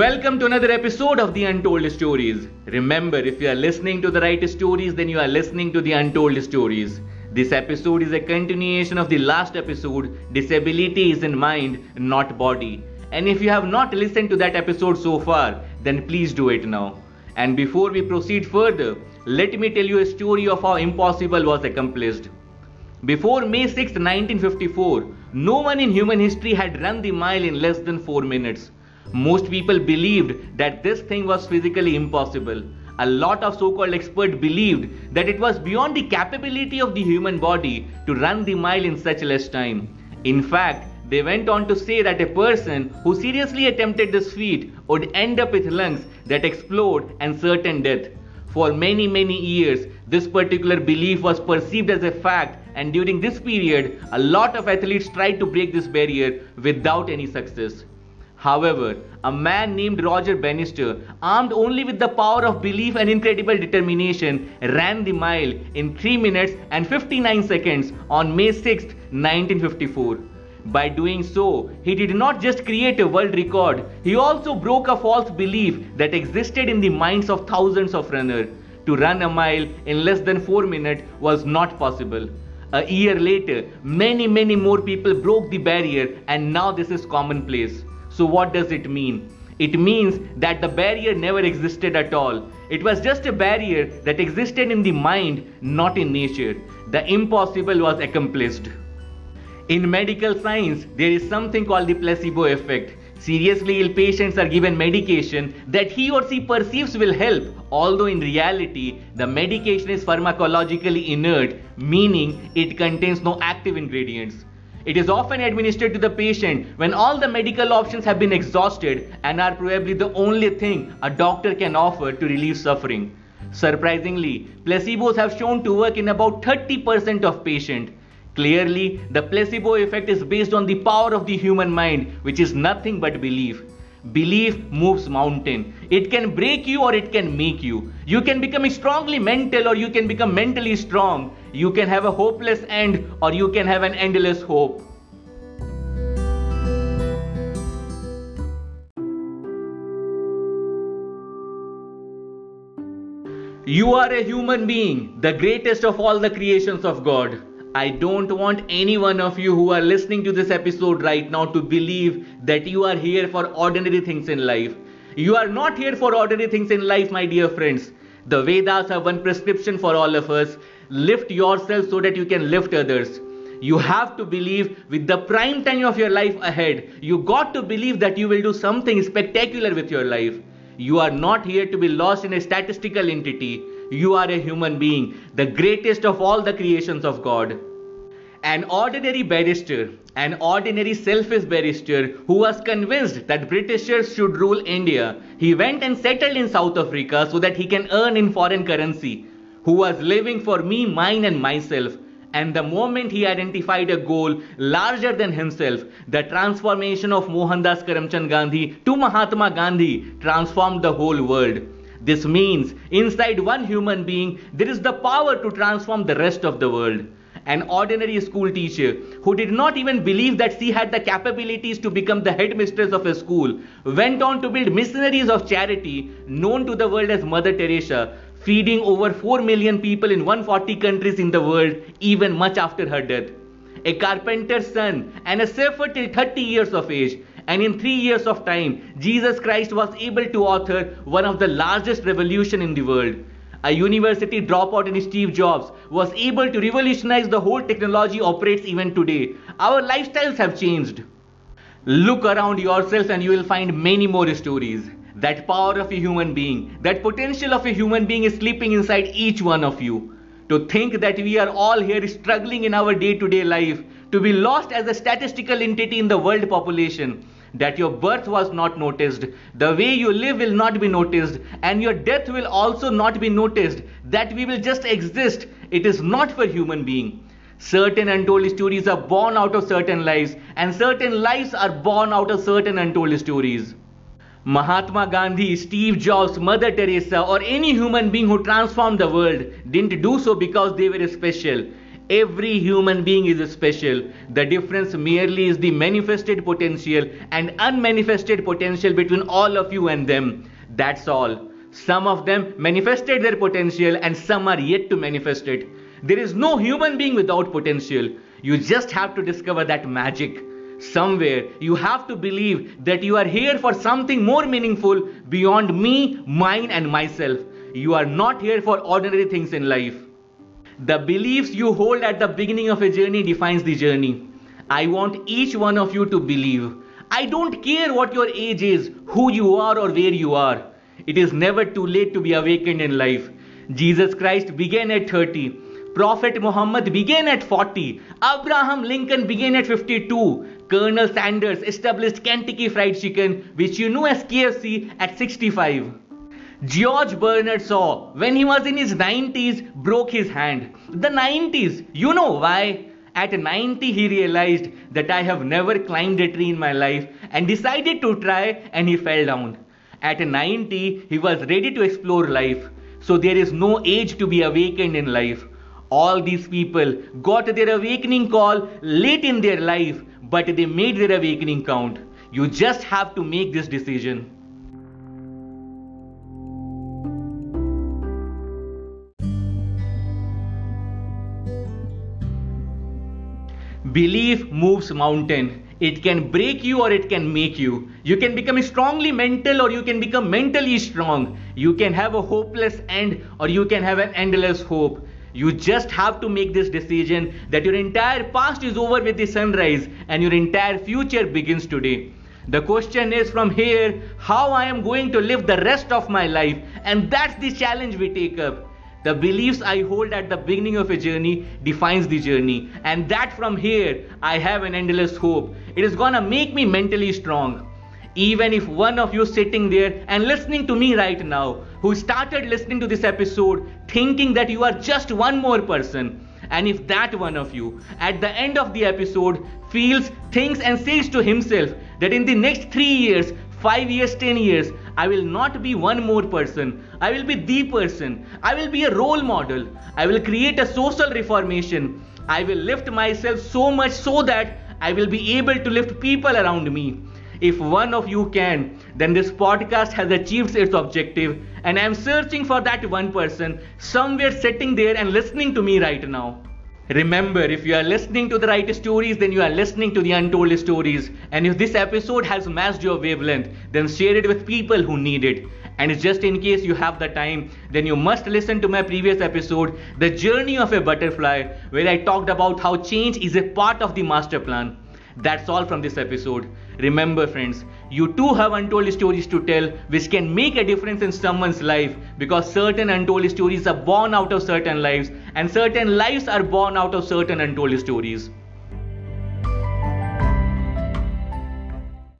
Welcome to another episode of The Untold Stories. Remember, if you are listening to the right stories, then you are listening to The Untold Stories. This episode is a continuation of the last episode Disability is in mind, not body. And if you have not listened to that episode so far, then please do it now. And before we proceed further, let me tell you a story of how impossible was accomplished. Before May 6, 1954, no one in human history had run the mile in less than 4 minutes. Most people believed that this thing was physically impossible. A lot of so called experts believed that it was beyond the capability of the human body to run the mile in such less time. In fact, they went on to say that a person who seriously attempted this feat would end up with lungs that explode and certain death. For many, many years, this particular belief was perceived as a fact, and during this period, a lot of athletes tried to break this barrier without any success. However, a man named Roger Bannister, armed only with the power of belief and incredible determination, ran the mile in 3 minutes and 59 seconds on May 6, 1954. By doing so, he did not just create a world record, he also broke a false belief that existed in the minds of thousands of runners. To run a mile in less than 4 minutes was not possible. A year later, many, many more people broke the barrier, and now this is commonplace. So, what does it mean? It means that the barrier never existed at all. It was just a barrier that existed in the mind, not in nature. The impossible was accomplished. In medical science, there is something called the placebo effect. Seriously ill patients are given medication that he or she perceives will help, although in reality, the medication is pharmacologically inert, meaning it contains no active ingredients. It is often administered to the patient when all the medical options have been exhausted and are probably the only thing a doctor can offer to relieve suffering. Surprisingly, placebos have shown to work in about 30% of patients. Clearly, the placebo effect is based on the power of the human mind, which is nothing but belief. Belief moves mountain. It can break you or it can make you. You can become strongly mental or you can become mentally strong. You can have a hopeless end or you can have an endless hope. You are a human being, the greatest of all the creations of God. I don't want any one of you who are listening to this episode right now to believe that you are here for ordinary things in life. You are not here for ordinary things in life, my dear friends. The Vedas have one prescription for all of us lift yourself so that you can lift others. You have to believe with the prime time of your life ahead, you got to believe that you will do something spectacular with your life. You are not here to be lost in a statistical entity. You are a human being, the greatest of all the creations of God. An ordinary barrister, an ordinary selfish barrister who was convinced that Britishers should rule India, he went and settled in South Africa so that he can earn in foreign currency, who was living for me, mine, and myself. And the moment he identified a goal larger than himself, the transformation of Mohandas Karamchand Gandhi to Mahatma Gandhi transformed the whole world. This means inside one human being, there is the power to transform the rest of the world. An ordinary school teacher who did not even believe that she had the capabilities to become the headmistress of a school went on to build missionaries of charity known to the world as Mother Teresa, feeding over 4 million people in 140 countries in the world even much after her death. A carpenter's son and a shepherd till 30 years of age and in three years of time, Jesus Christ was able to author one of the largest revolution in the world. A university dropout in Steve Jobs was able to revolutionize the whole technology operates even today. Our lifestyles have changed. Look around yourself and you will find many more stories. That power of a human being, that potential of a human being is sleeping inside each one of you. To think that we are all here struggling in our day to day life, to be lost as a statistical entity in the world population, that your birth was not noticed, the way you live will not be noticed, and your death will also not be noticed, that we will just exist. It is not for human being. Certain untold stories are born out of certain lives, and certain lives are born out of certain untold stories. Mahatma Gandhi, Steve Jobs, Mother Teresa, or any human being who transformed the world didn't do so because they were special. Every human being is special. The difference merely is the manifested potential and unmanifested potential between all of you and them. That's all. Some of them manifested their potential and some are yet to manifest it. There is no human being without potential. You just have to discover that magic. Somewhere you have to believe that you are here for something more meaningful beyond me, mine, and myself. You are not here for ordinary things in life. The beliefs you hold at the beginning of a journey defines the journey. I want each one of you to believe. I don't care what your age is, who you are, or where you are. It is never too late to be awakened in life. Jesus Christ began at 30. Prophet Muhammad began at 40. Abraham Lincoln began at 52. Colonel Sanders established Kentucky Fried Chicken, which you know as KFC, at 65. George Bernard Shaw, when he was in his 90s, broke his hand. The 90s, you know why? At 90, he realized that I have never climbed a tree in my life and decided to try, and he fell down. At 90, he was ready to explore life. So there is no age to be awakened in life. All these people got their awakening call late in their life, but they made their awakening count. You just have to make this decision. Belief moves mountain. It can break you or it can make you. You can become strongly mental or you can become mentally strong. You can have a hopeless end or you can have an endless hope. You just have to make this decision that your entire past is over with the sunrise and your entire future begins today. The question is from here how I am going to live the rest of my life, and that's the challenge we take up. The beliefs I hold at the beginning of a journey defines the journey. And that from here, I have an endless hope. It is gonna make me mentally strong. Even if one of you sitting there and listening to me right now, who started listening to this episode thinking that you are just one more person, and if that one of you at the end of the episode feels, thinks, and says to himself that in the next three years, five years, ten years, I will not be one more person. I will be the person. I will be a role model. I will create a social reformation. I will lift myself so much so that I will be able to lift people around me. If one of you can, then this podcast has achieved its objective, and I am searching for that one person somewhere sitting there and listening to me right now. Remember, if you are listening to the right stories, then you are listening to the untold stories. And if this episode has matched your wavelength, then share it with people who need it. And just in case you have the time, then you must listen to my previous episode, The Journey of a Butterfly, where I talked about how change is a part of the master plan. That's all from this episode. Remember, friends, you too have untold stories to tell which can make a difference in someone's life because certain untold stories are born out of certain lives and certain lives are born out of certain untold stories.